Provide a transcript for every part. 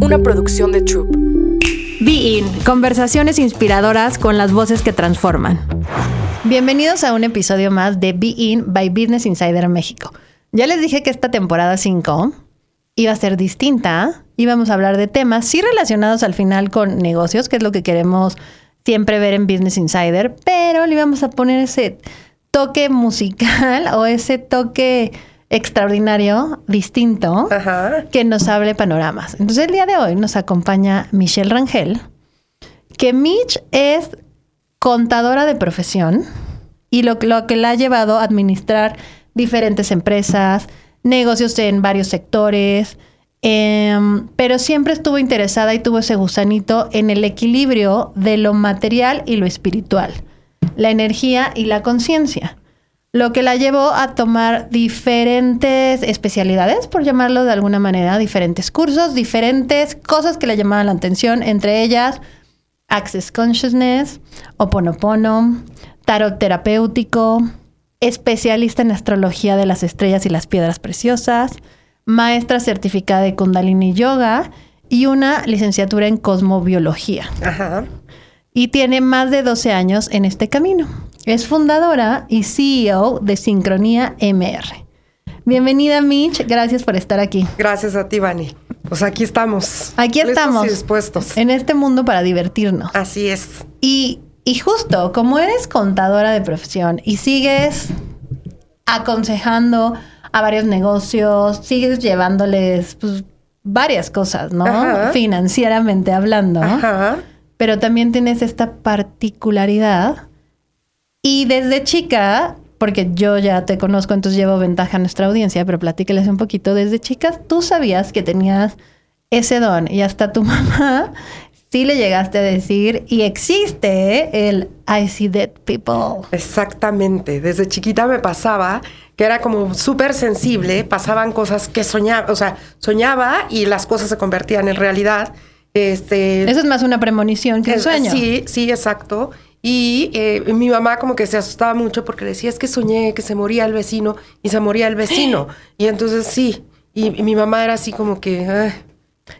Una producción de Troop. Be In, conversaciones inspiradoras con las voces que transforman. Bienvenidos a un episodio más de Be In by Business Insider México. Ya les dije que esta temporada 5 iba a ser distinta. Íbamos a hablar de temas sí relacionados al final con negocios, que es lo que queremos siempre ver en Business Insider, pero le íbamos a poner ese toque musical o ese toque extraordinario, distinto, que nos hable panoramas. Entonces el día de hoy nos acompaña Michelle Rangel, que Mitch es contadora de profesión y lo, lo que la ha llevado a administrar diferentes empresas, negocios en varios sectores, em, pero siempre estuvo interesada y tuvo ese gusanito en el equilibrio de lo material y lo espiritual, la energía y la conciencia lo que la llevó a tomar diferentes especialidades, por llamarlo de alguna manera, diferentes cursos, diferentes cosas que le llamaban la atención, entre ellas Access Consciousness, Oponopono, tarot terapéutico, especialista en astrología de las estrellas y las piedras preciosas, maestra certificada de Kundalini Yoga y una licenciatura en cosmobiología. Ajá. Y tiene más de 12 años en este camino. Es fundadora y CEO de Sincronía MR. Bienvenida, Mitch. Gracias por estar aquí. Gracias a ti, Vani. Pues aquí estamos. Aquí estamos. Y dispuestos. En este mundo para divertirnos. Así es. Y, y justo, como eres contadora de profesión y sigues aconsejando a varios negocios, sigues llevándoles pues, varias cosas, ¿no? Financieramente hablando. Ajá. Pero también tienes esta particularidad y desde chica, porque yo ya te conozco, entonces llevo ventaja a nuestra audiencia, pero platíqueles un poquito. Desde chicas, tú sabías que tenías ese don y hasta tu mamá sí le llegaste a decir y existe el I see dead people. Exactamente. Desde chiquita me pasaba que era como súper sensible, pasaban cosas que soñaba, o sea, soñaba y las cosas se convertían en realidad. Este, Eso es más una premonición que un sueño. Sí, sí, exacto. Y eh, mi mamá como que se asustaba mucho porque decía, es que soñé que se moría el vecino y se moría el vecino. Y entonces sí, y, mi mamá era así como que...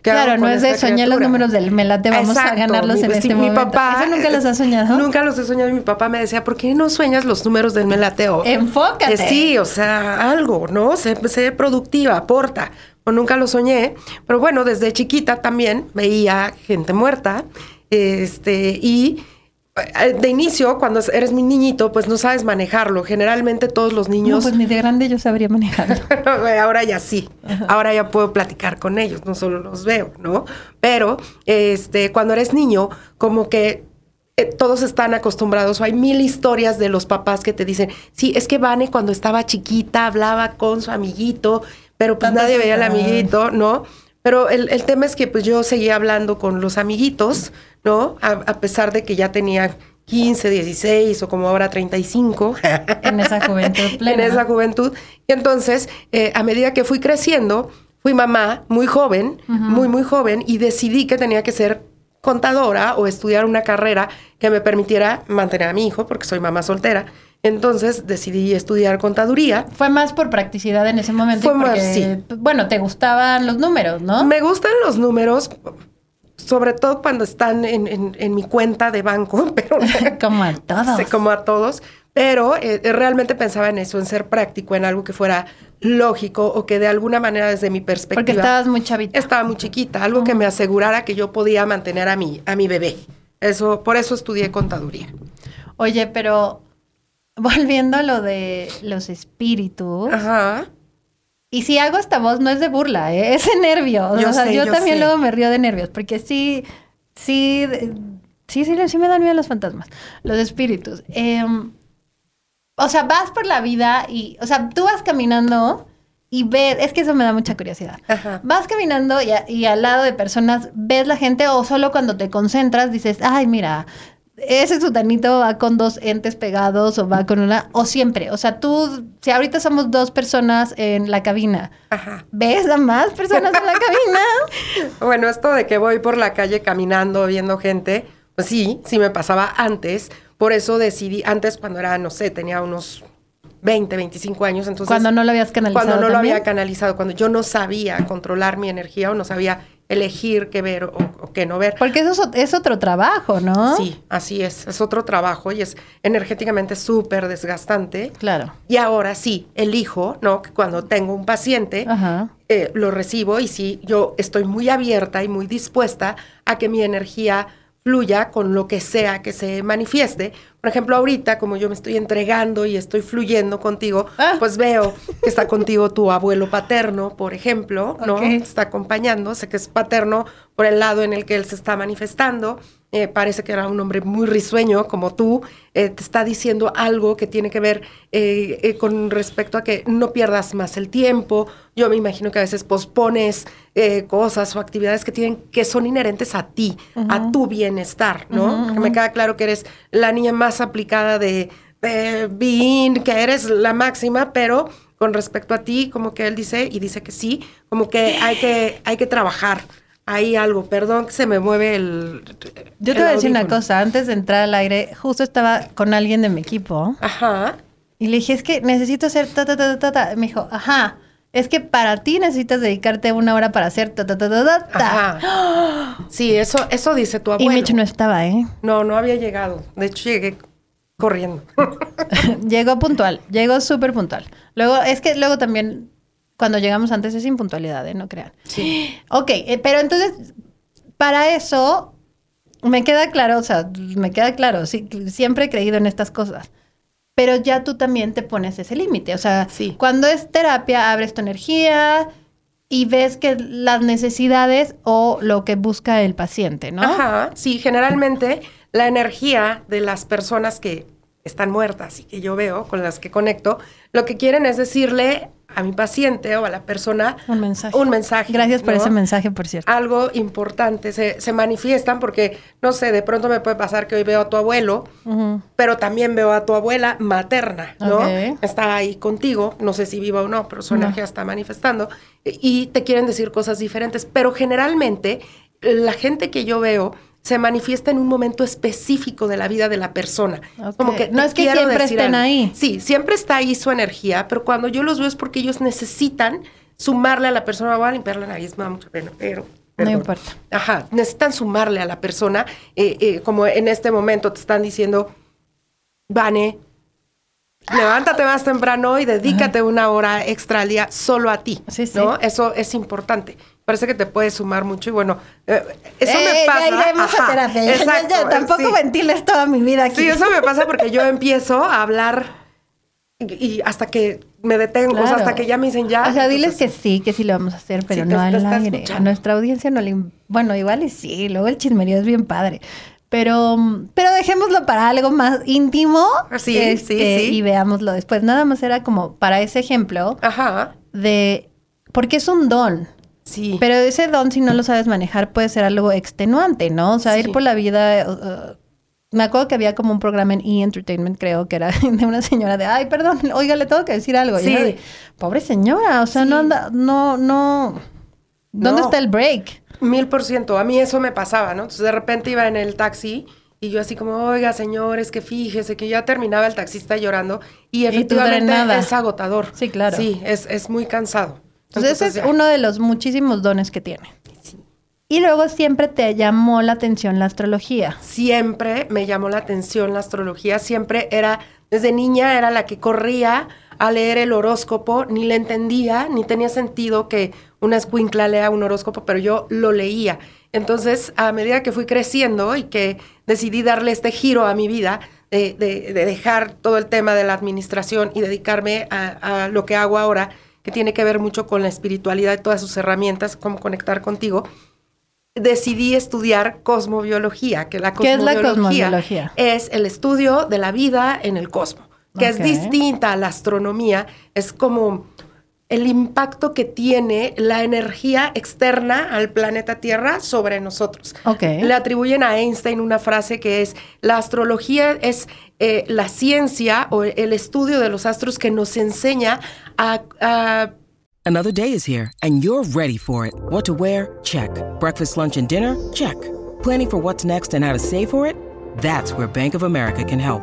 claro, no es de soñar los números del melate, vamos a ganarlos en este mi Papá, nunca los has soñado? Nunca los he soñado y mi papá me decía, ¿por qué no sueñas los números del melateo? Enfócate. sí, o sea, algo, ¿no? Sé, sé productiva, aporta. O nunca lo soñé, pero bueno, desde chiquita también veía gente muerta, este, y eh, de inicio, cuando eres mi niñito, pues no sabes manejarlo. Generalmente todos los niños. No, pues ni de grande yo sabría manejarlo. ahora ya sí. Ahora ya puedo platicar con ellos, no solo los veo, ¿no? Pero este, cuando eres niño, como que eh, todos están acostumbrados, o hay mil historias de los papás que te dicen, sí, es que Vane cuando estaba chiquita hablaba con su amiguito, pero pues nadie veía al amiguito, ¿no? Pero el, el, tema es que pues yo seguía hablando con los amiguitos, ¿no? A, pesar de que ya tenía 15, 16 o como ahora 35. En esa juventud plena. en esa juventud. Y entonces, eh, a medida que fui creciendo, fui mamá muy joven, muy, muy joven, y decidí que tenía que ser contadora o estudiar una carrera que me permitiera mantener a mi hijo, porque soy mamá soltera. Entonces decidí estudiar contaduría. Fue más por practicidad en ese momento. Fue más, sí. Bueno, te gustaban los números, ¿no? Me gustan los números, sobre todo cuando están en, mi cuenta de banco, pero... como a todos. Como a todos. Pero eh, realmente pensaba en eso, en ser práctico, en algo que fuera lógico o que de alguna manera desde mi perspectiva... Porque estabas muy chavita. Estaba muy chiquita, algo que me asegurara que yo podía mantener a mi, a mi bebé. Eso, por eso estudié contaduría. Oye, pero volviendo a lo de los espíritus. Ajá. Y si hago esta voz, no es de burla, ¿eh? es de nervios. Yo o sea, yo, también luego me río de nervios, porque sí, sí, sí, sí, sí me dan miedo los fantasmas, los espíritus. Em, o sea, vas por la vida y, o sea, tú vas caminando y ves, es que eso me da mucha curiosidad. Ajá. Vas caminando y, a- y al lado de personas ves la gente o solo cuando te concentras dices, ay, mira, ese sutanito va con dos entes pegados o va con una, o siempre, o sea, tú, si ahorita somos dos personas en la cabina, Ajá. ¿ves a más personas en la cabina? Bueno, esto de que voy por la calle caminando, viendo gente, pues sí, sí me pasaba antes. Por eso decidí, antes cuando era, no sé, tenía unos 20, 25 años, entonces... Cuando no lo habías canalizado Cuando no lo había canalizado, cuando yo no sabía controlar mi energía o no sabía elegir qué ver o, o qué no ver. Porque eso es, ot- es otro trabajo, ¿no? Sí, así es. Es otro trabajo y es energéticamente súper desgastante. Claro. Y ahora sí, elijo, ¿no? Que cuando tengo un paciente, Ajá. eh, lo recibo y sí, yo estoy muy abierta y muy dispuesta a que mi energía fluya con lo que sea que se manifieste. Por ejemplo, ahorita, como yo me estoy entregando y estoy fluyendo contigo, Ah. pues veo que está contigo tu abuelo paterno, por ejemplo, ¿no? Ok. Te está acompañando, sé que es paterno por el lado en el que él se está manifestando. Eh, parece que era un hombre muy risueño como tú, eh, te está diciendo algo que tiene que ver eh, eh, con respecto a que no pierdas más el tiempo. Yo me imagino que a veces pospones eh, cosas o actividades que tienen que son inherentes a ti, a tu bienestar, ¿no? Porque me queda claro que eres la niña más aplicada de, de que eres la máxima, pero con respecto a ti, como que él dice, y dice que sí, como que hay que, hay que trabajar. Hay algo, perdón que se me mueve el. Yo te el voy a decir una cosa, antes de entrar al aire, justo estaba con alguien de mi equipo Ajá. y le dije, es que necesito hacer ta, ta, ta, ta, ta. Me dijo, ajá, es que para ti necesitas dedicarte una hora para hacer ta, ta, ta, ta, ta. Ajá. Sí, eso, eso dice tu Y abuelo. Mitch no estaba, ¿eh? No, no había llegado. De hecho, llegué corriendo. llegó puntual, llegó súper puntual. Luego, es que luego también, cuando llegamos antes es impuntualidad, ¿eh? No crean. Sí. Ok, eh, pero entonces, para eso, me queda claro, o sea, me queda claro, sí, siempre he creído en estas cosas. Pero ya tú también te pones ese límite. O sea, Sí. cuando es terapia, abres tu energía y ves que las necesidades o lo que busca el paciente, ¿no? Ajá. Sí, generalmente la energía de las personas que están muertas y que yo veo, con las que conecto, lo que quieren es decirle a mi paciente o a la persona Un mensaje. un mensaje. Gracias por ¿no? ese mensaje, por cierto. algo importante, se, se manifiestan porque, no sé, de pronto me puede pasar que hoy veo a tu abuelo, pero también veo a tu abuela materna, ¿no? Está ahí contigo, no sé si viva o no, pero su energía está manifestando y te quieren decir cosas diferentes, pero generalmente la gente que yo veo se manifiesta en un momento específico de la vida de la persona. Como que No es que siempre estén algo. ahí. Sí, siempre está ahí su energía, pero cuando yo los veo es porque ellos necesitan sumarle a la persona. Voy a limpiar la nariz, me da mucha pena, pero... No importa. Ajá, necesitan sumarle a la persona, eh, eh, como en este momento te están diciendo, Vane, levántate más temprano y dedícate una hora extra al día solo a ti, Sí, sí. ¿no? Eso es importante. Parece que te puede sumar mucho y bueno, eh, eso me Eh, pasa. Ya iremos a Ajá, terapia. Ya, ya, exacto, ya, tampoco sí. ventiles toda mi vida aquí. Sí, eso me pasa porque yo empiezo a hablar y, y hasta que me detengo, o sea, Claro. hasta que ya me dicen ya. O sea, diles que sí, que sí lo vamos a hacer, pero Sí, no al aire. A nuestra audiencia no le... Bueno, igual y sí, luego el chismerío es bien padre. Pero, mm, pero dejémoslo para algo más íntimo. Sí, este, sí, sí. Y veámoslo después. Nada más era como para ese ejemplo Ajá, de... Porque es un don. Sí. Pero ese don, si no lo sabes manejar, puede ser algo extenuante, ¿no? O sea, ir por la vida. uh, uh, me acuerdo que había como un programa en E! Entertainment, creo que era de una señora de, ay, perdón, oiga, le tengo que decir algo. Y Sí. era de, pobre señora, o sea, Sí. no anda, no, no. ¿Dónde No. está el break? Mil por ciento. A mí eso me pasaba, ¿no? Entonces de repente iba en el taxi y yo así como, oiga, señores, que fíjese que ya terminaba el taxista llorando y efectivamente drenada. es agotador. Sí, claro. Sí, es, es muy cansado. Entonces, ese es ya. uno de los muchísimos dones que tiene. Y luego siempre te llamó la atención la astrología. Siempre me llamó la atención la astrología, siempre era, desde niña era la que corría a leer el horóscopo, ni le entendía, ni tenía sentido que una escuincla lea un horóscopo, pero yo lo leía. Entonces, a medida que fui creciendo y que decidí darle este giro a mi vida, de, de- de dejar todo el tema de la administración y dedicarme a, a lo que hago ahora, que tiene que ver mucho con la espiritualidad y todas sus herramientas, cómo conectar contigo, decidí estudiar cosmobiología, que la ¿Qué es la cosmobiología, cosmobiología? es el estudio de la vida en el cosmos, que Ok. es distinta a la astronomía, es como el impacto que tiene la energía externa al planeta Tierra sobre nosotros. Ok. Le atribuyen a Einstein una frase que es, la astrología es eh, la ciencia o el estudio de los astros que nos enseña a, a Another day is here, and you're ready for it. What to wear? Check. Breakfast, lunch, and dinner? Check. Planning for what's next and how to save for it? That's where Bank of America can help.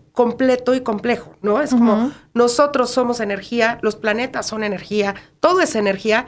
completo y complejo, ¿no? Es como nosotros somos energía, los planetas son energía, todo es energía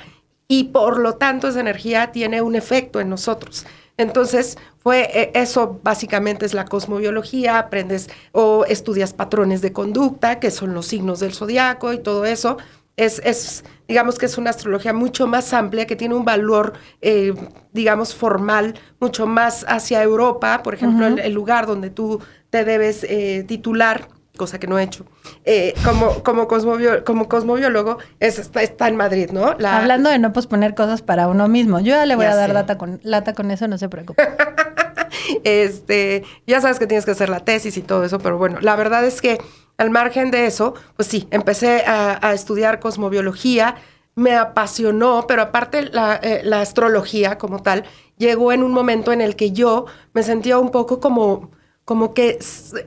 y por lo tanto esa energía tiene un efecto en nosotros. Entonces, fue eh, eso básicamente es la cosmobiología, aprendes o estudias patrones de conducta, que son los signos del zodiaco y todo eso. Es, es, digamos que es una astrología mucho más amplia, que tiene un valor, eh, digamos, formal, mucho más hacia Europa, por ejemplo, el, el lugar donde tú te debes eh, titular, cosa que no he hecho, eh, como, como, como cosmobiólogo, es, está, está en Madrid, ¿no? La- Hablando de no posponer cosas para uno mismo. Yo ya le voy Ya a dar lata con, lata con eso, no se preocupe. Este, ya sabes que tienes que hacer la tesis y todo eso, pero bueno, la verdad es que al margen de eso, pues sí, empecé a, a estudiar cosmobiología, me apasionó, pero aparte la, eh, la astrología como tal, llegó en un momento en el que yo me sentía un poco como, como que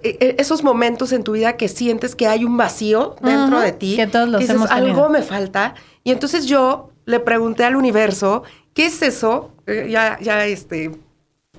eh, eh, esos momentos en tu vida que sientes que hay un vacío dentro de ti, que todos los dices, hemos algo me falta, y entonces yo le pregunté al universo, ¿qué es eso? Eh, ya, ya, este,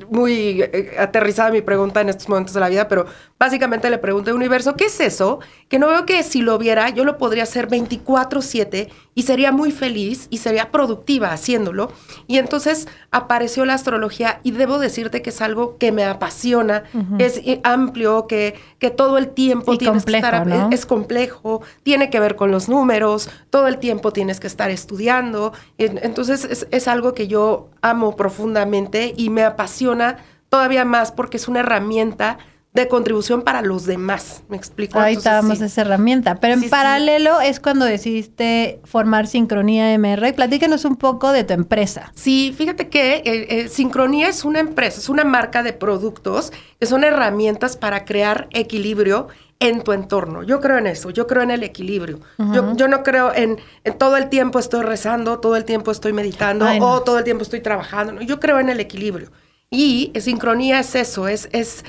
muy eh, aterrizada mi pregunta en estos momentos de la vida, pero básicamente le pregunté al universo, ¿qué es eso? Que no veo que si lo viera yo lo podría hacer 24/7 y sería muy feliz y sería productiva haciéndolo. Y entonces apareció la astrología y debo decirte que es algo que me apasiona, es eh, amplio, que, que todo el tiempo Y tienes complejo, que estar... ¿no? Es complejo, tiene que ver con los números, todo el tiempo tienes que estar estudiando. En- Entonces es, es algo que yo amo profundamente y me apasiona todavía más porque es una herramienta de contribución para los demás. ¿Me explico? Ahí Entonces, estábamos sí. esa herramienta. Pero en Sí, sí. paralelo es cuando decidiste formar Sincronía MR. Platícanos un poco de tu empresa. Sí, fíjate que eh, eh, Sincronía es una empresa, es una marca de productos que son herramientas para crear equilibrio en tu entorno. Yo creo en eso, yo creo en el equilibrio. yo, yo no creo en, en todo el tiempo estoy rezando, todo el tiempo estoy meditando Ay, no. o todo el tiempo estoy trabajando. No, yo creo en el equilibrio. Y sincronía es eso, es, es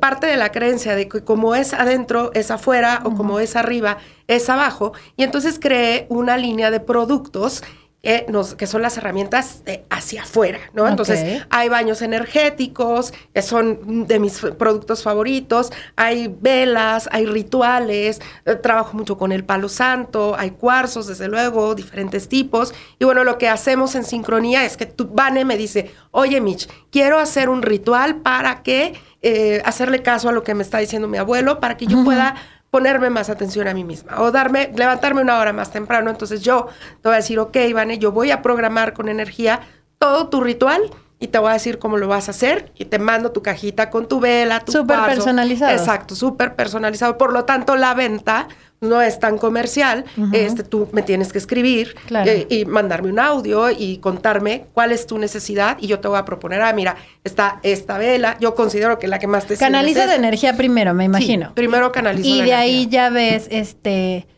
parte de la creencia de que como es adentro, es afuera, o como es arriba, es abajo. Y entonces creé una línea de productos que, nos, que son las herramientas de hacia afuera, ¿no? Entonces, hay baños energéticos, que son de mis productos favoritos, hay velas, hay rituales, eh, trabajo mucho con el palo santo, hay cuarzos, desde luego, diferentes tipos. Y bueno, lo que hacemos en sincronía es que tu, Vane me dice, oye Mitch, quiero hacer un ritual para que, eh, hacerle caso a lo que me está diciendo mi abuelo, para que yo pueda ponerme más atención a mí misma o darme, levantarme una hora más temprano. Entonces yo te voy a decir, ok, Ivane, yo voy a programar con energía todo tu ritual y te voy a decir cómo lo vas a hacer y te mando tu cajita con tu vela, tu Súper personalizado. Exacto, súper personalizado. Por lo tanto, la venta no es tan comercial. este, tú me tienes que escribir Claro. eh, y mandarme un audio y contarme cuál es tu necesidad y yo te voy a proponer, ah, mira, está esta vela, yo considero que la que más te sirve es Canalizas esta. energía primero, me imagino. Sí, primero canalizo Y de ahí energía. ya ves este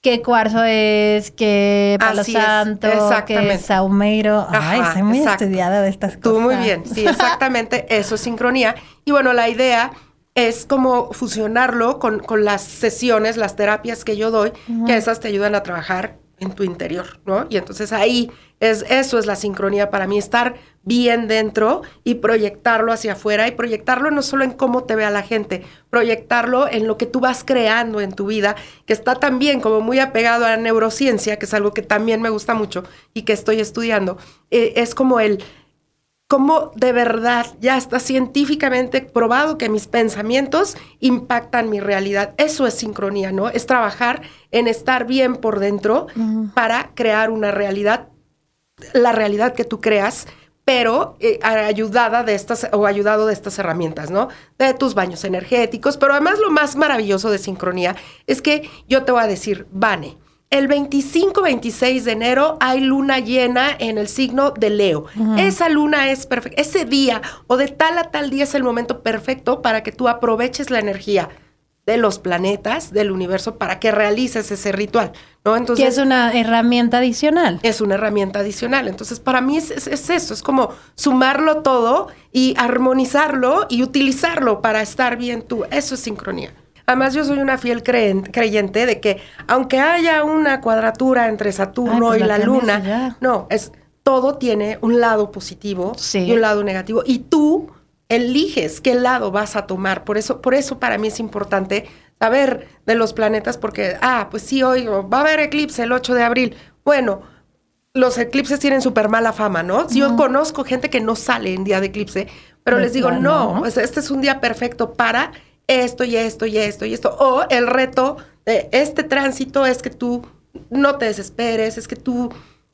qué cuarzo es, qué palo Así es, santo, qué exactamente. saumeiro. Ay, Ajá, soy muy exacto. estudiada de estas cosas. Tú muy bien, sí, exactamente, eso es sincronía. Y bueno, la idea es como fusionarlo con, con las sesiones, las terapias que yo doy, que esas te ayudan a trabajar en tu interior, ¿no? Y entonces ahí es eso es la sincronía para mí, estar bien dentro y proyectarlo hacia afuera y proyectarlo no solo en cómo te vea la gente, proyectarlo en lo que tú vas creando en tu vida, que está también como muy apegado a la neurociencia, que es algo que también me gusta mucho y que estoy estudiando. Eh, es como el cómo de verdad ya está científicamente probado que mis pensamientos impactan mi realidad. Eso es sincronía, ¿no? Es trabajar en estar bien por dentro para crear una realidad, la realidad que tú creas pero eh, ayudada de estas o ayudado de estas herramientas, ¿no? De tus baños energéticos, pero además lo más maravilloso de sincronía es que yo te voy a decir, Vane, el 25-26 de enero hay luna llena en el signo de Leo. Esa luna es perfecta. Ese día o de tal a tal día es el momento perfecto para que tú aproveches la energía de los planetas, del universo, para que realices ese ritual, ¿no? Entonces... Que es una herramienta adicional. Es una herramienta adicional. Entonces, para mí es, eso, es como sumarlo todo y armonizarlo y utilizarlo para estar bien tú. Eso es sincronía. Además, yo soy una fiel creyente de que aunque haya una cuadratura entre Saturno pues y la, Luna, no, es todo tiene un lado positivo y un lado negativo. Y tú eliges qué lado vas a tomar. Por eso, por eso para mí es importante saber de los planetas, porque, ah, pues sí, hoy va a haber eclipse el 8 de abril. Bueno, los eclipses tienen súper mala fama, ¿no? Yo conozco gente que no sale en día de eclipse, pero les digo, no, este es un día perfecto para esto y esto y esto y esto. O el reto de este tránsito es que tú no te desesperes, es que tú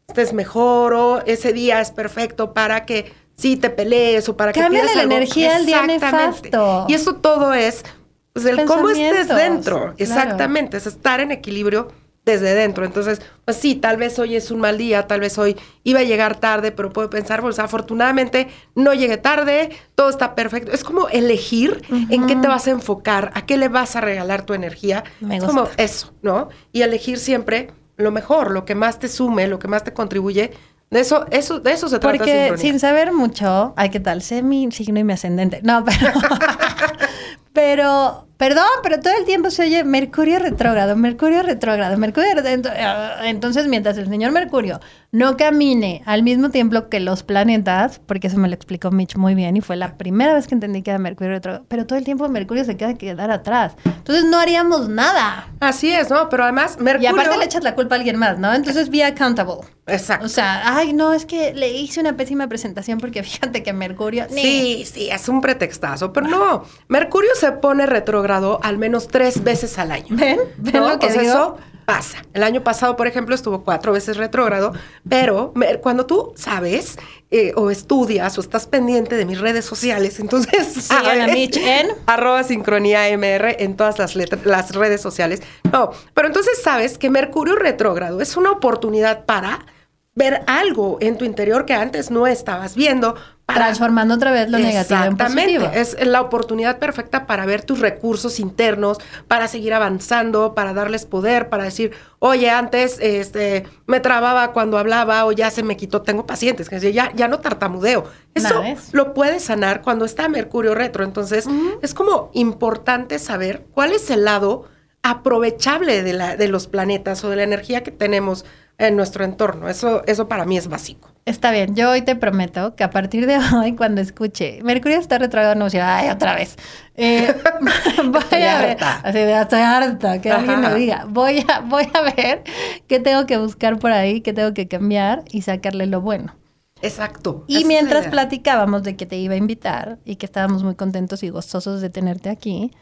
estés mejor o ese día es perfecto para que si te pelees o para que pidas la energía al día nefasto. Y eso todo es pues, el cómo estés dentro. Exactamente, es estar en equilibrio desde dentro. Entonces, pues sí, tal vez hoy es un mal día, tal vez hoy iba a llegar tarde, pero puedo pensar, pues afortunadamente no llegué tarde, todo está perfecto. Es como elegir en qué te vas a enfocar, a qué le vas a regalar tu energía. es como eso, ¿no? Y elegir siempre lo mejor, lo que más te sume, lo que más te contribuye de eso, eso, de eso se trata. Porque sin saber mucho, ay, ¿qué tal? Sé mi signo y mi ascendente. No, pero, pero Perdón, pero todo el tiempo se oye Mercurio retrógrado, Mercurio retrógrado, Mercurio retrógrado. Ah, entonces, mientras el señor Mercurio no camine al mismo tiempo que los planetas, porque eso me lo explicó Mitch muy bien y fue la primera vez que entendí que era Mercurio retrógrado, pero todo el tiempo Mercurio se queda quedar atrás. Entonces no haríamos nada. Así es, ¿no? Pero además Mercurio... Y aparte le echas la culpa a alguien más, ¿no? Entonces be accountable. Exacto. O sea, ay, no, es que le hice una pésima presentación porque fíjate que Mercurio... Sí, sí, es un pretextazo, pero no. Mercurio se pone retrógrado al menos tres veces al año. ¿Ven? ¿Ven lo que eso pasa. El año pasado, por ejemplo, estuvo cuatro veces retrógrado, pero cuando tú sabes eh, o estudias o estás pendiente de mis redes sociales, entonces... Sí, a Mitch en... Arroba sincronía MR en todas las, las redes sociales. No, pero entonces sabes que Mercurio retrógrado es una oportunidad para ver algo en tu interior que antes no estabas viendo. Transformando otra vez lo negativo en positivo. Es la oportunidad perfecta para ver tus recursos internos, para seguir avanzando, para darles poder, para decir, oye, antes este, me trababa cuando hablaba o ya se me quitó, tengo pacientes que ya, ya no tartamudeo. Eso lo puedes sanar cuando está Mercurio retro. Entonces, es como importante saber cuál es el lado aprovechable de, la, de los planetas o de la energía que tenemos en nuestro entorno. Eso, eso para mí es básico. Está bien, yo hoy te prometo que a partir de hoy, cuando escuche Mercurio está retrogrado, no decir, ay, otra vez. Eh, voy a ver, así de estoy harta, que alguien me diga. Voy a, voy a ver qué tengo que buscar por ahí, qué tengo que cambiar y sacarle lo bueno. Exacto. Y mientras platicábamos de que te iba a invitar y que estábamos muy contentos y gozosos de tenerte aquí,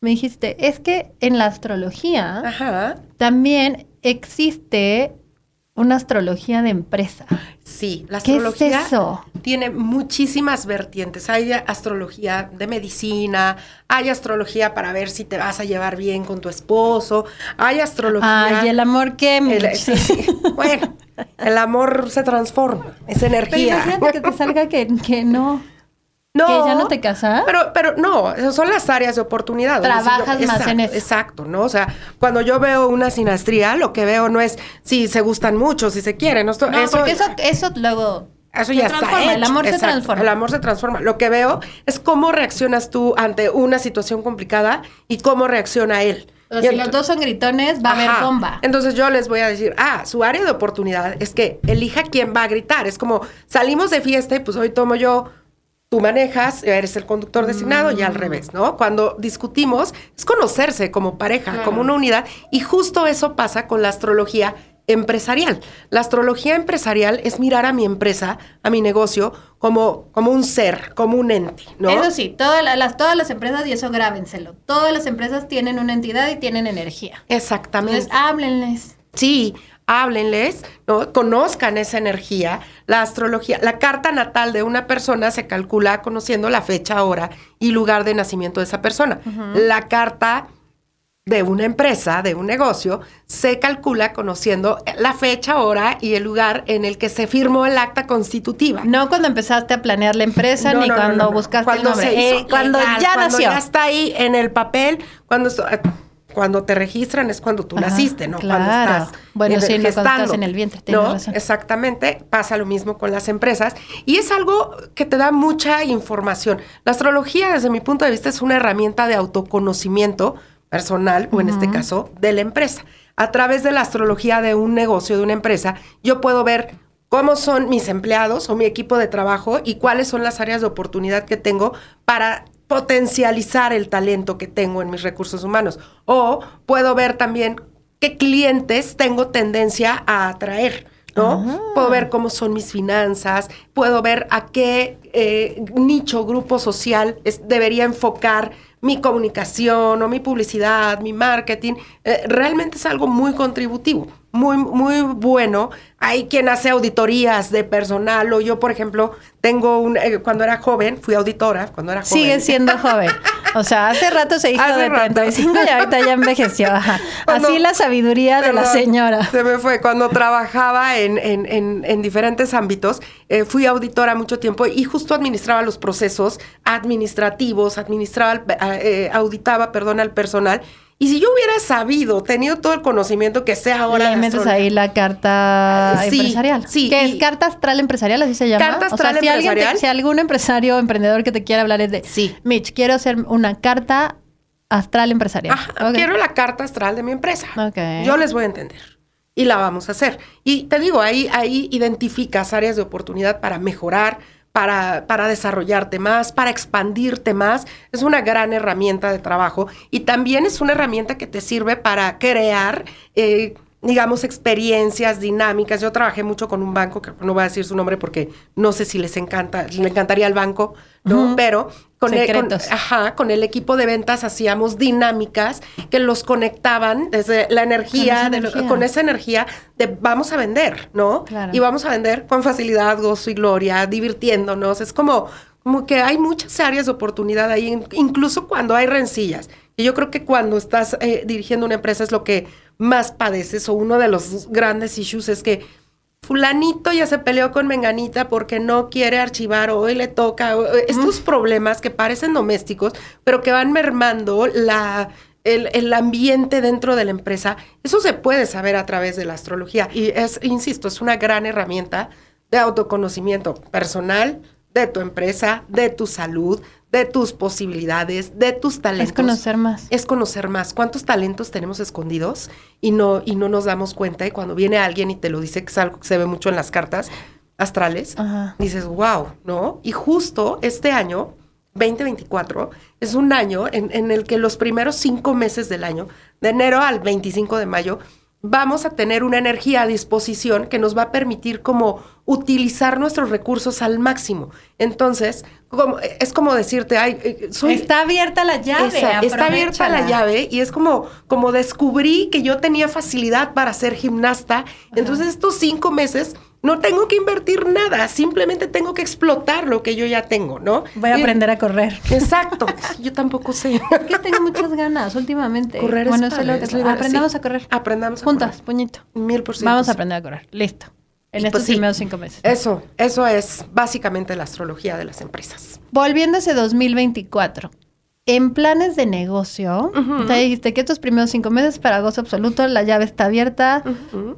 me dijiste, es que en la astrología también existe una astrología de empresa. Sí, la astrología tiene muchísimas vertientes. Hay astrología de medicina, hay astrología para ver si te vas a llevar bien con tu esposo, hay astrología. Ay, el amor qué, Bueno, el amor se transforma, es energía. Pero imagínate que te salga que, que no. No. ¿Que ya no te casas? Pero, pero no, esas son las áreas de oportunidad. Trabajas más en eso. Exacto, ¿no? O sea, cuando yo veo una sinastría, lo que veo no es si se gustan mucho, si se quieren. No, eso, porque eso, eso luego eso ya está. El amor se transforma. El amor se transforma. Lo que veo es cómo reaccionas tú ante una situación complicada y cómo reacciona él. si los dos son gritones, va a haber bomba. Entonces yo les voy a decir, ah, su área de oportunidad es que elija quién va a gritar. Es como salimos de fiesta y pues hoy tomo yo tú manejas, eres el conductor designado y al mm. revés, ¿no? Cuando discutimos es conocerse como pareja, como una unidad y justo eso pasa con la astrología empresarial. La astrología empresarial es mirar a mi empresa, a mi negocio, como, como un ser, como un ente, ¿no? Eso sí, todas las, todas las empresas, y eso grábenselo, todas las empresas tienen una entidad y tienen energía. Exactamente. Entonces, háblenles. Sí, háblenles, ¿no? Conozcan esa energía. La astrología, la carta natal de una persona se calcula conociendo la fecha, hora y lugar de nacimiento de esa persona. La carta de una empresa, de un negocio, se calcula conociendo la fecha, hora y el lugar en el que se firmó el acta constitutiva. No cuando empezaste a planear la empresa No, ni no, cuando no, buscaste Cuando el nombre. se hizo Eh, cuando legal, ya cuando nació. ya está ahí en el papel, cuando eh, cuando te registran es cuando tú Ajá, naciste, ¿no? Cuando estás Bueno, en- sí, no, cuando gestando, estás en el vientre, tienes ¿no? razón. Exactamente, pasa lo mismo con las empresas y es algo que te da mucha información. La astrología, desde mi punto de vista, es una herramienta de autoconocimiento personal, o en este caso, de la empresa. A través de la astrología de un negocio, de una empresa, yo puedo ver cómo son mis empleados o mi equipo de trabajo y cuáles son las áreas de oportunidad que tengo para potencializar el talento que tengo en mis recursos humanos. O puedo ver también qué clientes tengo tendencia a atraer. ¿no? Puedo ver cómo son mis finanzas, puedo ver a qué eh, nicho, grupo social es- debería enfocar mi comunicación o mi publicidad, mi marketing. Eh, realmente es algo muy contributivo, muy, muy bueno. Hay quien hace auditorías de personal o yo, por ejemplo, tengo un, eh, cuando era joven, fui auditora, cuando era joven. Sigue siendo joven. O sea, hace rato se hizo Hace de rato. 35 y ahorita ya envejeció. Cuando- Así la sabiduría de la señora. Se me fue. Cuando trabajaba en, en- en- en diferentes ámbitos, eh, fui auditora mucho tiempo y justo administraba los procesos administrativos, administraba, eh, auditaba, perdón, al personal. Y si yo hubiera sabido, tenido todo el conocimiento que sé ahora. Le metes ahí la carta Sí, empresarial. sí, Que es carta astral empresarial, así se llama. Carta o sea, astral si alguien te- empresarial. si algún empresario o emprendedor que te quiera hablar es de, Sí. Mitch, quiero hacer una carta astral empresarial. Ajá. Quiero la carta astral de mi empresa. Ok. Yo les voy a entender. Y la vamos a hacer. Y te digo, ahí, ahí identificas áreas de oportunidad para mejorar, para, para desarrollarte más, para expandirte más. Es una gran herramienta de trabajo. Y también es una herramienta que te sirve para crear, eh, digamos, experiencias dinámicas. Yo trabajé mucho con un banco, que no voy a decir su nombre porque no sé si les encanta, le encantaría al banco, ¿no? Pero con el, con-. Ajá, con el equipo de ventas hacíamos dinámicas que los conectaban desde la energía, Con esa de energía. con esa energía de vamos a vender, ¿no? Claro. Y vamos a vender con facilidad, gozo y gloria, divirtiéndonos. Es como, como que hay muchas áreas de oportunidad ahí, in- incluso cuando hay rencillas. Y yo creo que cuando estás eh, dirigiendo una empresa es lo que más padeces o uno de los grandes issues es que fulanito ya se peleó con menganita porque no quiere archivar o hoy le toca o- estos problemas que parecen domésticos pero que van mermando la el, el ambiente dentro de la empresa eso se puede saber a través de la astrología. Y es insisto es una gran herramienta de autoconocimiento personal de tu empresa de tu salud de tus posibilidades de tus talentos Es conocer más. es conocer más cuántos talentos tenemos escondidos y no, y no nos damos cuenta. Y cuando viene alguien y te lo dice, que es algo que se ve mucho en las cartas astrales, Ajá. dices, wow, ¿no? Y justo este año, 2024, es un año en, en el que los primeros cinco meses del año, de enero al 25 de mayo, vamos a tener una energía a disposición que nos va a permitir como utilizar nuestros recursos al máximo. Entonces, como, es como decirte, ay, eh, soy... Está abierta la llave. Esa- está abierta la llave y es como, como descubrí que yo tenía facilidad para ser gimnasta. Entonces estos cinco meses no tengo que invertir nada, simplemente tengo que explotar lo que yo ya tengo, ¿no? Voy a Y- aprender a correr. Exacto. Yo tampoco sé. que tengo muchas ganas últimamente. Correr es eso es padre, lo que es liberar- aprendamos sí. a correr. Aprendamos a Juntas, correr. puñito. Mil por ciento. Vamos a aprender a correr. Listo. En estos pues sí. primeros cinco meses. Eso, eso es básicamente la astrología de las empresas. Volviendo a ese 2024. En planes de negocio, te dijiste que estos primeros cinco meses para gozo absoluto, la llave está abierta,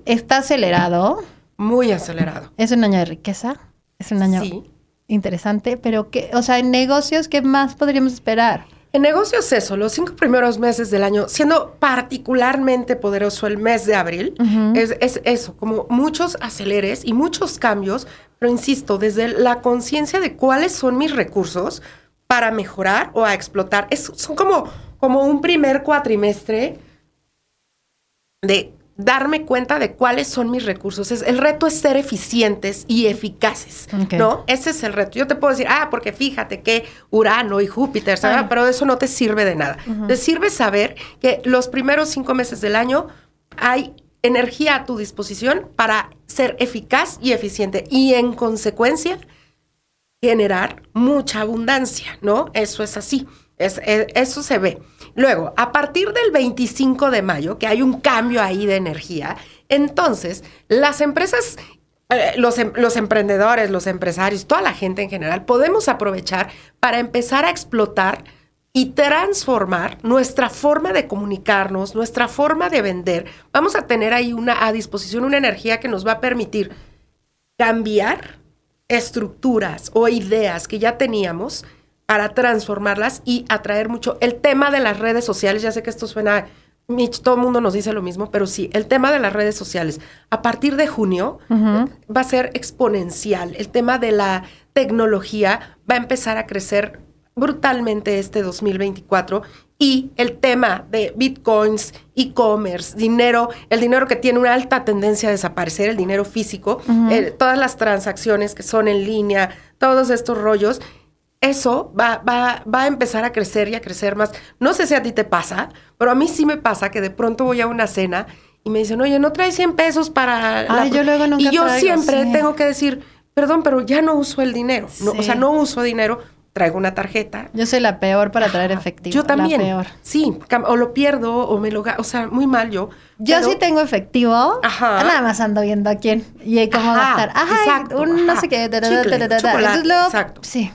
está acelerado, Muy acelerado. es un año de riqueza, es un año Sí. interesante, pero que, o sea, en negocios, ¿qué más podríamos esperar? En negocios eso, los cinco primeros meses del año, siendo particularmente poderoso el mes de abril, es, es eso, como muchos aceleres y muchos cambios, pero insisto, desde la conciencia de cuáles son mis recursos para mejorar o a explotar. Es, son como, como un primer cuatrimestre de darme cuenta de cuáles son mis recursos. Es, el reto es ser eficientes y eficaces. ¿no? Ese es el reto. Yo te puedo decir, ah, porque fíjate que Urano y Júpiter, ¿sabes? Ah. pero eso no te sirve de nada. Te sirve saber que los primeros cinco meses del año hay energía a tu disposición para ser eficaz y eficiente y en consecuencia generar mucha abundancia, ¿no? Eso es así, es, es- eso se ve. Luego, a partir del 25 de mayo, que hay un cambio ahí de energía, entonces las empresas, eh, los, em- los emprendedores, los empresarios, toda la gente en general, podemos aprovechar para empezar a explotar y transformar nuestra forma de comunicarnos, nuestra forma de vender. Vamos a tener ahí a disposición una energía que nos va a permitir cambiar estructuras o ideas que ya teníamos para transformarlas y atraer mucho. El tema de las redes sociales, ya sé que esto suena, Mitch, todo el mundo nos dice lo mismo, pero sí, el tema de las redes sociales, a partir de junio va a ser exponencial. El tema de la tecnología va a empezar a crecer brutalmente este 2024 y el tema de bitcoins, e-commerce, dinero, el dinero que tiene una alta tendencia a desaparecer, el dinero físico, eh, todas las transacciones que son en línea, todos estos rollos, eso va, va, va a empezar a crecer y a crecer más. No sé si a ti te pasa, pero a mí sí me pasa que de pronto voy a una cena y me dicen, oye, ¿no traes 100 pesos para...? la Ay, pro-?" yo luego nunca Y yo traigo, siempre sí. tengo que decir, perdón, pero ya no uso el dinero. No. O sea, no uso dinero, traigo una tarjeta. Yo soy la peor para traer efectivo. Yo también. La peor. Sí, o lo pierdo o me lo... O sea, muy mal yo. Yo pero- sí tengo efectivo. Ajá. Nada más ando viendo a quién y cómo Ajá, gastar. Ajá, exacto, un no ajá. sé qué. Chicle, Entonces luego, exacto. Sí.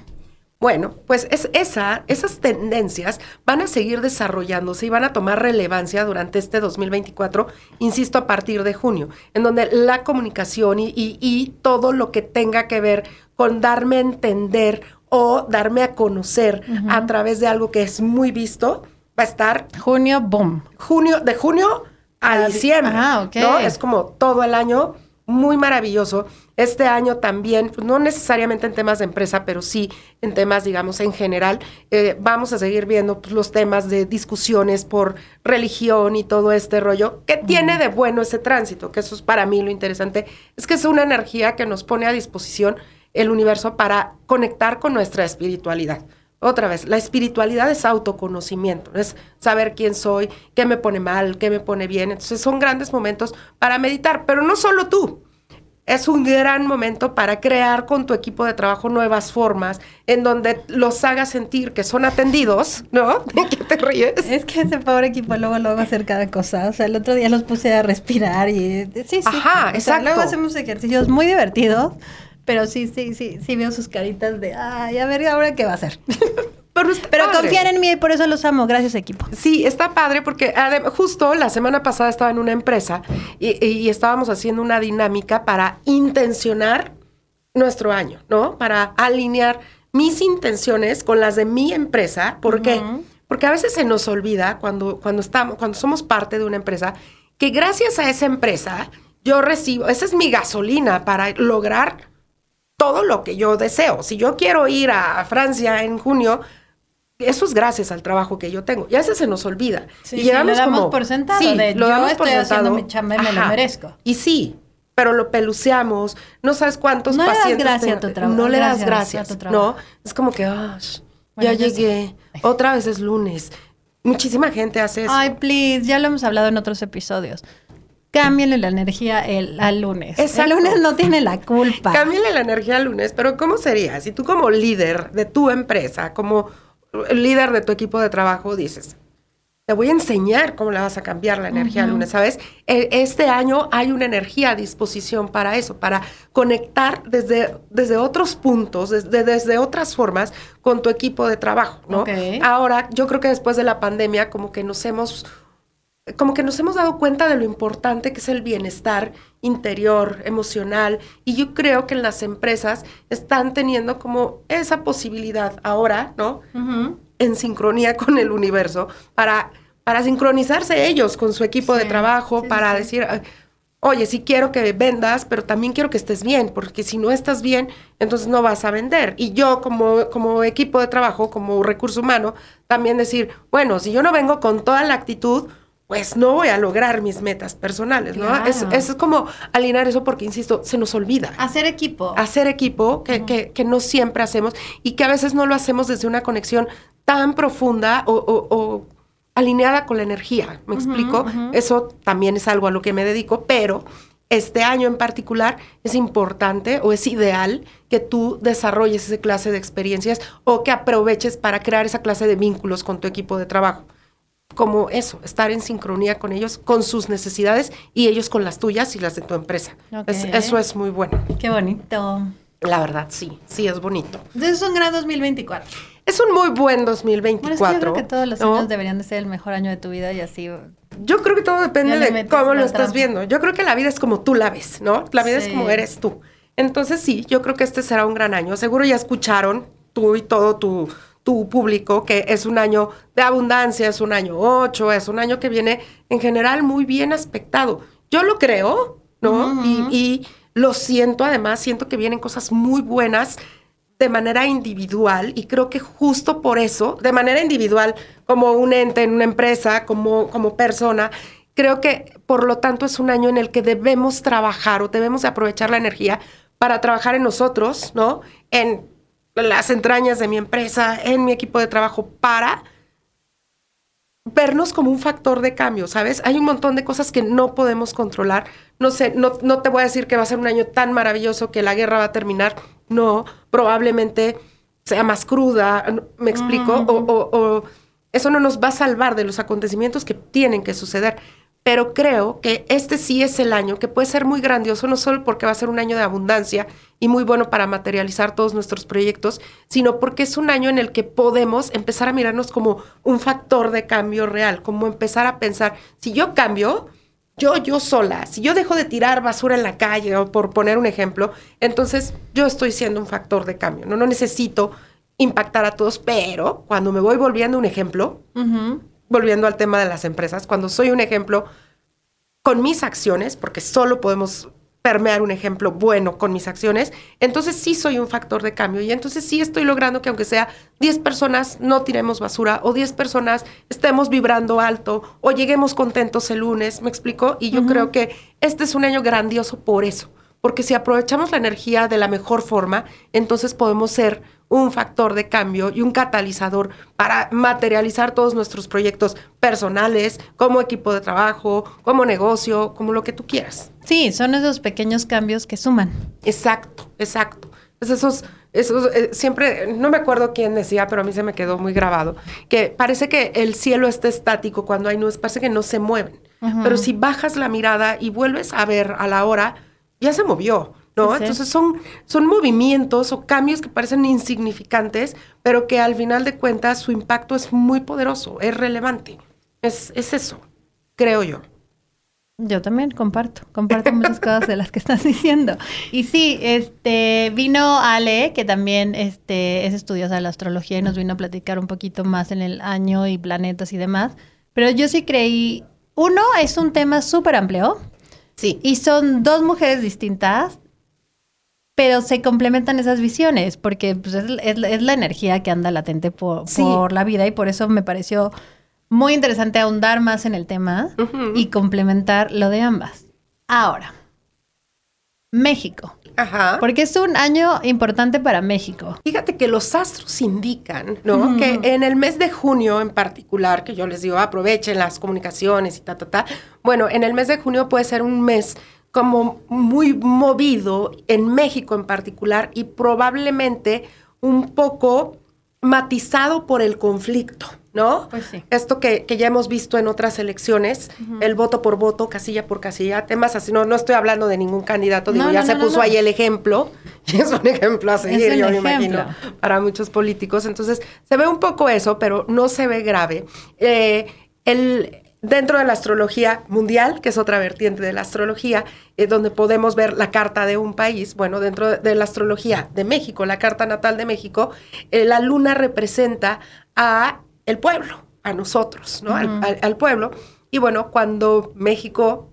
Bueno, pues es esa, esas tendencias van a seguir desarrollándose y van a tomar relevancia durante este 2024, insisto, a partir de junio, en donde la comunicación y, y- y todo lo que tenga que ver con darme a entender o darme a conocer a través de algo que es muy visto, va a estar Junio, boom. junio, de junio a diciembre. ah. ¿no? Es como todo el año muy maravilloso. Este año también, pues, no necesariamente en temas de empresa, pero sí en temas, digamos, en general, eh, vamos a seguir viendo pues, los temas de discusiones por religión y todo este rollo. ¿Qué tiene de bueno ese tránsito? Que eso es para mí lo interesante. Es que es una energía que nos pone a disposición el universo para conectar con nuestra espiritualidad. Otra vez, la espiritualidad es autoconocimiento, es saber quién soy, qué me pone mal, qué me pone bien. Entonces son grandes momentos para meditar, pero no solo tú. Es un gran momento para crear con tu equipo de trabajo nuevas formas en donde los hagas sentir que son atendidos, ¿no? ¿De qué te ríes? Es que ese pobre equipo luego luego hacer cada cosa. O sea, el otro día los puse a respirar y sí, sí. Ajá, O sea, exacto. luego hacemos ejercicios muy divertidos, pero sí, sí, sí, sí veo sus caritas de, ay, a ver ahora qué va a hacer. Pero, Pero confían en mí y por eso los amo. Gracias, equipo. Sí, está padre porque justo la semana pasada estaba en una empresa y, y estábamos haciendo una dinámica para intencionar nuestro año, ¿no? Para alinear mis intenciones con las de mi empresa. ¿Por qué? Porque a veces se nos olvida cuando, cuando, estamos, cuando somos parte de una empresa que gracias a esa empresa yo recibo, esa es mi gasolina para lograr todo lo que yo deseo. Si yo quiero ir a Francia en junio, eso es gracias al trabajo que yo tengo. Y a veces se nos olvida. Sí, y sí, llegamos lo damos como- por sentado, Sí, de, lo yo damos por estoy haciendo sentado. mi chamba y me lo merezco. Y sí, pero lo peluceamos. No sabes cuántos No le das pacientes. gracia a tu trabajo, No le das gracias gracias. a tu trabajo. No, es como que, Bueno, ya sí. llegué. Otra vez es lunes. Muchísima gente hace eso. Ay, please, ya lo hemos hablado en otros episodios. Cámbienle la energía el, al lunes. Exacto. El lunes no tiene la culpa. Cámbiale la energía al lunes, pero ¿cómo sería? Si tú como líder de tu empresa, como líder de tu equipo de trabajo, dices, te voy a enseñar cómo le vas a cambiar la energía al lunes, ¿sabes? E- Este año hay una energía a disposición para eso, para conectar desde, desde otros puntos, desde, desde otras formas con tu equipo de trabajo, ¿no? Ahora, yo creo que después de la pandemia, como que nos hemos como que nos hemos dado cuenta de lo importante que es el bienestar interior, emocional, y yo creo que las empresas están teniendo como esa posibilidad ahora, ¿no? En sincronía con el universo, para, para sincronizarse ellos con su equipo de trabajo, sí, para sí. decir, "Ay, oye, sí quiero que vendas, pero también quiero que estés bien, porque si no estás bien, entonces no vas a vender. Y yo como, como equipo de trabajo, como recurso humano, también decir, bueno, si yo no vengo con toda la actitud, pues no voy a lograr mis metas personales, ¿no? Claro. Es, es como alinear eso porque, insisto, se nos olvida. Hacer equipo. Hacer equipo, que, que- que no siempre hacemos y que a veces no lo hacemos desde una conexión tan profunda o, o- o alineada con la energía. ¿Me explico? Eso también es algo a lo que me dedico, pero este año en particular es importante o es ideal que tú desarrolles esa clase de experiencias o que aproveches para crear esa clase de vínculos con tu equipo de trabajo. Como eso, estar en sincronía con ellos, con sus necesidades y ellos con las tuyas y las de tu empresa. Es- eso es muy bueno. Qué bonito. La verdad, sí, sí es bonito. Entonces es un gran 2024. Es un muy buen Bueno, es que 2024. yo creo que todos los ¿no? años deberían de ser el mejor año de tu vida y así. Yo creo que todo depende de cómo lo estás viendo. Yo creo que la vida es como tú la ves, ¿no? La vida Sí. es como eres tú. Entonces sí, yo creo que este será un gran año. Seguro ya escucharon tú y todo tu, tu público que es un año de abundancia, es un año 8, es un año que viene en general muy bien aspectado. Yo lo creo, ¿no? y, y lo siento, además, siento que vienen cosas muy buenas de manera individual y creo que justo por eso, de manera individual, como un ente en una empresa, como, como persona, creo que por lo tanto es un año en el que debemos trabajar o debemos de aprovechar la energía para trabajar en nosotros, ¿no? En las entrañas de mi empresa, en mi equipo de trabajo, para vernos como un factor de cambio, ¿sabes? Hay un montón de cosas que no podemos controlar. No sé, no, no te voy a decir que va a ser un año tan maravilloso que la guerra va a terminar. No, probablemente sea más cruda, ¿me explico? o, o- o eso no nos va a salvar de los acontecimientos que tienen que suceder. Pero creo que este sí es el año que puede ser muy grandioso, no solo porque va a ser un año de abundancia y muy bueno para materializar todos nuestros proyectos, sino porque es un año en el que podemos empezar a mirarnos como un factor de cambio real, como empezar a pensar, si yo cambio, yo, yo sola, si yo dejo de tirar basura en la calle, o por poner un ejemplo, entonces yo estoy siendo un factor de cambio, no, no necesito impactar a todos, pero cuando me voy volviendo un ejemplo, volviendo al tema de las empresas, cuando soy un ejemplo con mis acciones, porque solo podemos permear un ejemplo bueno con mis acciones, entonces sí soy un factor de cambio y entonces sí estoy logrando que aunque sea 10 personas no tiremos basura o 10 personas estemos vibrando alto o lleguemos contentos el lunes, ¿me explico? Y yo creo que este es un año grandioso por eso, porque si aprovechamos la energía de la mejor forma, entonces podemos ser un factor de cambio y un catalizador para materializar todos nuestros proyectos personales, como equipo de trabajo, como negocio, como lo que tú quieras. Sí, son esos pequeños cambios que suman. Exacto, exacto. Es esos, esos eh, siempre, no me acuerdo quién decía, pero a mí se me quedó muy grabado, que parece que el cielo está estático cuando hay nubes, parece que no se mueven. Pero si bajas la mirada y vuelves a ver a la hora, ya se movió, ¿no? Sí. Entonces son, son movimientos o cambios que parecen insignificantes, pero que al final de cuentas su impacto es muy poderoso, es relevante. Es, es eso, creo yo. Yo también comparto, comparto muchas cosas de las que estás diciendo. Y sí, este vino Ale, que también este es estudiosa de la astrología y nos vino a platicar un poquito más en el año y planetas y demás. Pero yo sí creí, uno es un tema súper amplio Sí. y son dos mujeres distintas, pero se complementan esas visiones porque pues, es, es- es la energía que anda latente por, Sí. por la vida y por eso me pareció muy interesante ahondar más en el tema y complementar lo de ambas. Ahora, México, Ajá. porque es un año importante para México. Fíjate que los astros indican, ¿no? Que en el mes de junio en particular, que yo les digo, aprovechen las comunicaciones y ta, ta, ta. Bueno, en el mes de junio puede ser un mes como muy movido en México en particular y probablemente un poco matizado por el conflicto, ¿no? Pues sí. Esto que, que ya hemos visto en otras elecciones, el voto por voto, casilla por casilla, temas así, no, no estoy hablando de ningún candidato, digo, No, ya no, se no, puso ahí el ejemplo, y es un ejemplo a seguir, yo me imagino, para muchos políticos. Entonces, se ve un poco eso, pero no se ve grave. Eh, el, dentro de la astrología mundial, que es otra vertiente de la astrología, eh, donde podemos ver la carta de un país, bueno, dentro de, de la astrología de México, la carta natal de México, eh, la luna representa a el pueblo, a nosotros, ¿no? Al- al- al pueblo. Y bueno, cuando México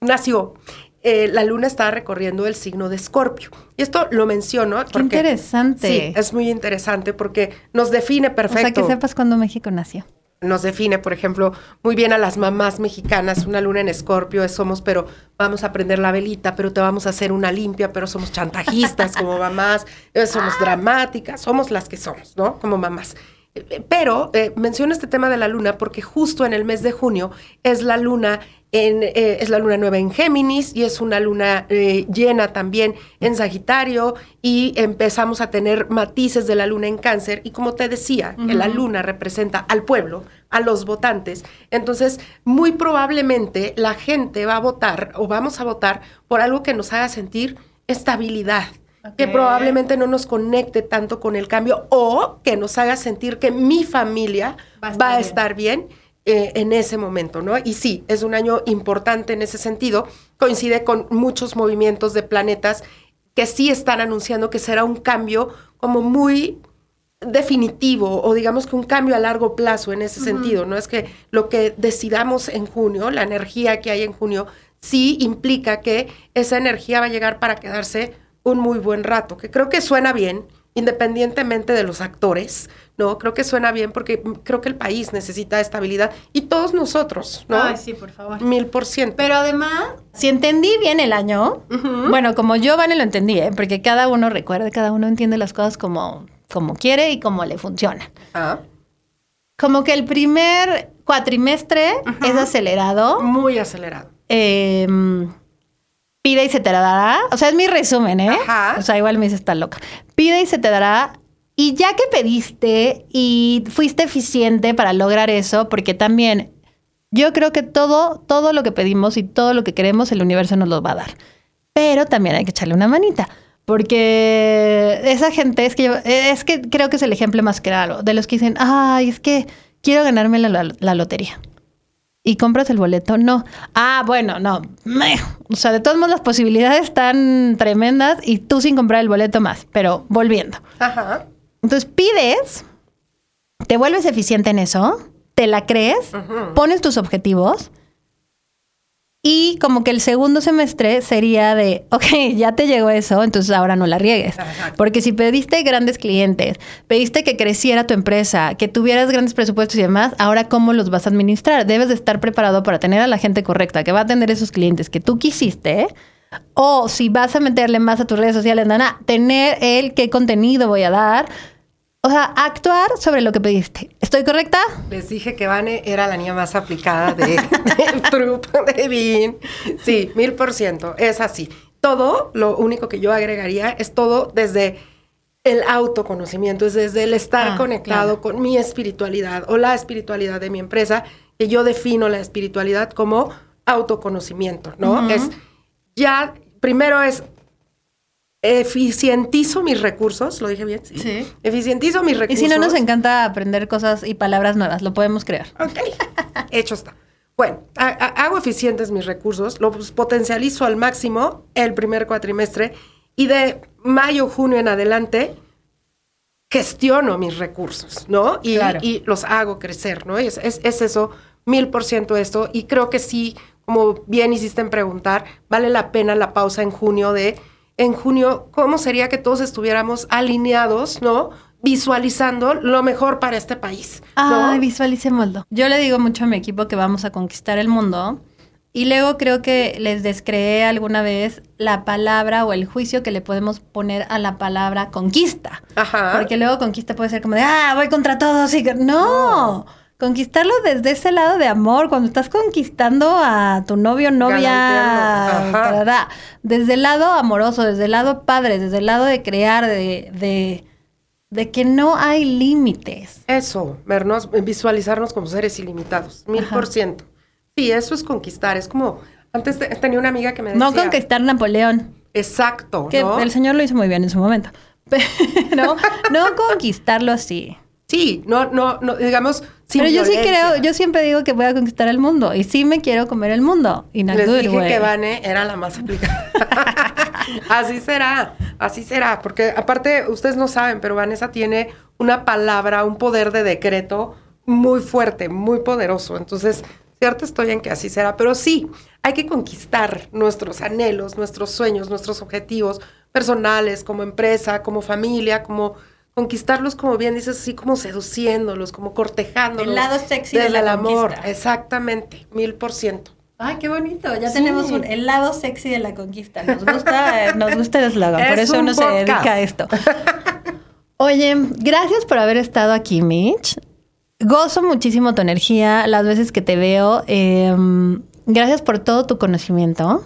nació, eh, la luna estaba recorriendo el signo de Escorpio. Y esto lo menciono Qué interesante. Sí, es muy interesante porque nos define perfecto. O sea, que sepas cuándo México nació. Nos define, por ejemplo, muy bien a las mamás mexicanas, una luna en escorpio, es somos, pero vamos a prender la velita, pero te vamos a hacer una limpia, pero somos chantajistas como mamás, eh, somos dramáticas, somos las que somos, ¿no? Como mamás. Pero eh, menciono este tema de la luna porque justo en el mes de junio es la luna en, eh, es la luna nueva en Géminis y es una luna eh, llena también en Sagitario y empezamos a tener matices de la luna en Cáncer y como te decía, que la luna representa al pueblo, a los votantes, entonces muy probablemente la gente va a votar o vamos a votar por algo que nos haga sentir estabilidad, que probablemente no nos conecte tanto con el cambio o que nos haga sentir que mi familia Va a va a estar estar, bien, eh, en ese momento, ¿no? Y sí, es un año importante en ese sentido. Coincide con muchos movimientos de planetas que sí están anunciando que será un cambio como muy definitivo o digamos que un cambio a largo plazo en ese sentido, ¿no? Es que lo que decidamos en junio, la energía que hay en junio, sí implica que esa energía va a llegar para quedarse un muy buen rato, que creo que suena bien, independientemente de los actores, ¿no? Creo que suena bien porque creo que el país necesita estabilidad y todos nosotros, ¿no? Ay, sí, por favor. Mil por ciento. Pero además, si entendí bien el año, bueno, como yo, Vane, lo entendí, ¿eh? porque cada uno recuerda, cada uno entiende las cosas como, como quiere y como le funcionan. Ah, Como que el primer cuatrimestre es acelerado, muy acelerado. eh, pide y se te dará. O sea, es mi resumen, ¿eh? Ajá. O sea, igual me dice, está loca. Pide y se te dará. Y ya que pediste y fuiste eficiente para lograr eso, porque también yo creo que todo, todo lo que pedimos y todo lo que queremos, el universo nos lo va a dar. Pero también hay que echarle una manita. Porque esa gente es que yo- es que creo que es el ejemplo más claro de los que dicen, ay, es que quiero ganarme la, la- la lotería. ¿Y compras el boleto? No. Ah, bueno, no. O sea, de todos modos las posibilidades están tremendas y tú sin comprar el boleto más. Pero volviendo. Ajá. Entonces pides, te vuelves eficiente en eso, te la crees, pones tus objetivos y como que el segundo semestre sería de, ok, ya te llegó eso, entonces ahora no la riegues. Porque si pediste grandes clientes, pediste que creciera tu empresa, que tuvieras grandes presupuestos y demás, ahora cómo los vas a administrar? Debes de estar preparado para tener a la gente correcta que va a tener esos clientes que tú quisiste. O si vas a meterle más a tus redes sociales, nana, tener el qué contenido voy a dar. O sea, actuar sobre lo que pediste. ¿Estoy correcta? Les dije que Vane era la niña más aplicada de, del truco de Bean. Sí, mil por ciento. Es así. Todo, lo único que yo agregaría es todo desde el autoconocimiento, es desde el estar Ah, conectado claro. con mi espiritualidad o la espiritualidad de mi empresa, que yo defino la espiritualidad como autoconocimiento, ¿no? Es ya, primero es eficientizo mis recursos, ¿lo dije bien? Sí. Eficientizo mis Y recursos. si no nos encanta aprender cosas y palabras nuevas, lo podemos crear. Ok, hecho está. Bueno, ha- ha- hago eficientes mis recursos, los potencializo al máximo el primer cuatrimestre y de mayo, junio en adelante gestiono mis recursos, ¿no? Y, Claro. y los hago crecer, ¿no? Es, es, es eso, mil por ciento esto. Y creo que sí, como bien hiciste en preguntar, vale la pena la pausa en junio de, en junio, ¿cómo sería que todos estuviéramos alineados, ¿no? Visualizando lo mejor para este país. ¿no? Ay, visualicémoslo. Yo le digo mucho a mi equipo que vamos a conquistar el mundo. Y luego creo que les descreé alguna vez la palabra o el juicio que le podemos poner a la palabra conquista. Ajá. Porque luego conquista puede ser como de, ah, voy contra todos. Y no. Conquistarlo desde ese lado de amor, cuando estás conquistando a tu novio, novia, desde el lado amoroso, desde el lado padre, desde el lado de crear, de, de, de que no hay límites. Eso, vernos, visualizarnos como seres ilimitados, mil por ciento. Sí, eso es conquistar. Es como, antes te- tenía una amiga que me decía. No conquistar Napoleón, Exacto, que ¿no? el señor lo hizo muy bien en su momento. Pero no conquistarlo así. Sí, no, no, no, digamos, sin Pero yo sí creo, yo siempre digo que voy a conquistar el mundo y sí me quiero comer el mundo. Y Les dije que Vane era la más aplicada. así será, así será, porque aparte, ustedes no saben, pero Vanessa tiene una palabra, un poder de decreto muy fuerte, muy poderoso. Entonces, cierto estoy en que así será, pero sí, hay que conquistar nuestros anhelos, nuestros sueños, nuestros objetivos personales, como empresa, como familia, como conquistarlos, como bien dices, así como seduciéndolos, como cortejándolos. El lado sexy de desde la el amor. conquista. Exactamente, mil por ciento. Ay, qué bonito. Ya Sí. tenemos un, el lado sexy de la conquista. Nos gusta, eh, nos gusta el eslogan. Por Es eso un uno se dedica a esto. Oye, gracias por haber estado aquí, Mitch. Gozo muchísimo tu energía las veces que te veo. Em, gracias por todo tu conocimiento,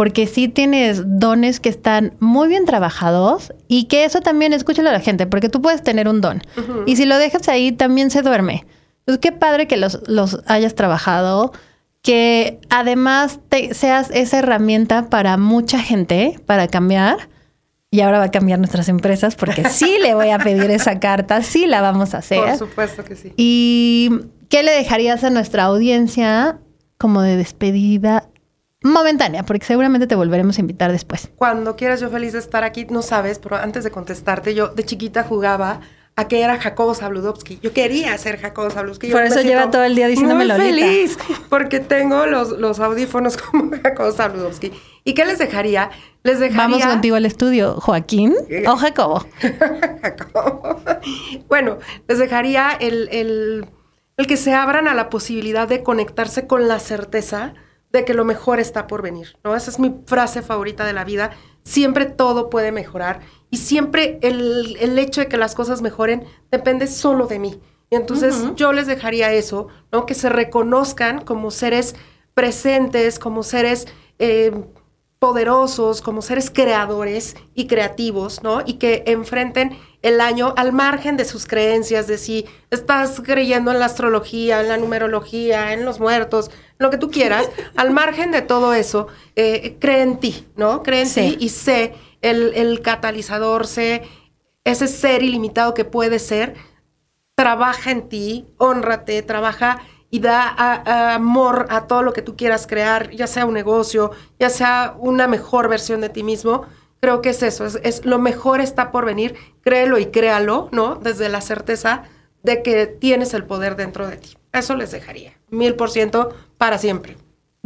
porque sí tienes dones que están muy bien trabajados y que eso también escúchalo a la gente, porque tú puedes tener un don y si lo dejas ahí también se duerme. Entonces, qué padre que los, los hayas trabajado, que además te, seas esa herramienta para mucha gente, para cambiar y ahora va a cambiar nuestras empresas porque sí le voy a pedir esa carta, sí la vamos a hacer. Por supuesto que sí. ¿Y qué le dejarías a nuestra audiencia como de despedida momentánea? Porque seguramente te volveremos a invitar después. Cuando quieras, yo feliz de estar aquí. No sabes, pero antes de contestarte, yo de chiquita jugaba a que era Jacobo Zabludovsky. Yo quería ser Jacobo Zabludovsky. Yo Por eso lleva todo el día diciéndomelo Muy ahorita. feliz, porque tengo los, los audífonos como Jacobo Zabludovsky. ¿Y qué les dejaría? Les dejaría... Vamos contigo al estudio, Joaquín o Jacobo. Jacobo. bueno, les dejaría el, el- el que se abran a la posibilidad de conectarse con la certeza de que lo mejor está por venir, ¿no? Esa es mi frase favorita de la vida. Siempre todo puede mejorar y siempre el, el hecho de que las cosas mejoren depende solo de mí. Y entonces yo les dejaría eso, ¿no? Que se reconozcan como seres presentes, como seres eh, poderosos, como seres creadores y creativos, ¿no? Y que enfrenten el año al margen de sus creencias, de si estás creyendo en la astrología, en la numerología, en los muertos, lo que tú quieras, al margen de todo eso, eh, cree en ti, ¿no? Cree en Sí. ti y sé el, el catalizador, sé ese ser ilimitado que puede ser, trabaja en ti, honrate, trabaja y da a- a amor a todo lo que tú quieras crear, ya sea un negocio, ya sea una mejor versión de ti mismo. Creo que es eso, es, es lo mejor está por venir, créelo y créalo, ¿no? Desde la certeza de que tienes el poder dentro de ti. Eso les dejaría, mil por ciento para siempre.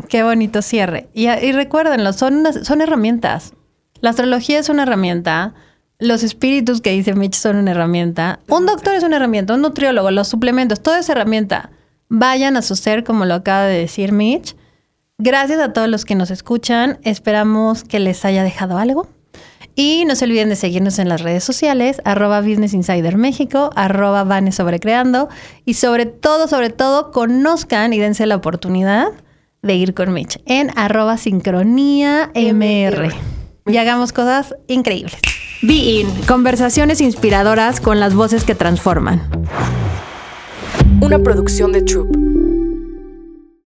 Qué bonito cierre. Y, y recuérdenlo, son, unas- son herramientas. La astrología es una herramienta. Los espíritus que dice Mitch son una herramienta. Un doctor es una herramienta, un nutriólogo, los suplementos, todo es herramienta. Vayan a su ser, como lo acaba de decir Mitch. Gracias a todos los que nos escuchan. Esperamos que les haya dejado algo. Y no se olviden de seguirnos en las redes sociales, arroba Business Insider México, arroba Vane Sobrecreando. Y sobre todo, sobre todo, conozcan y dense la oportunidad de ir con Mitch en arroba sincronía MR. Y hagamos cosas increíbles. Be In, conversaciones inspiradoras con las voces que transforman. Una producción de Troop.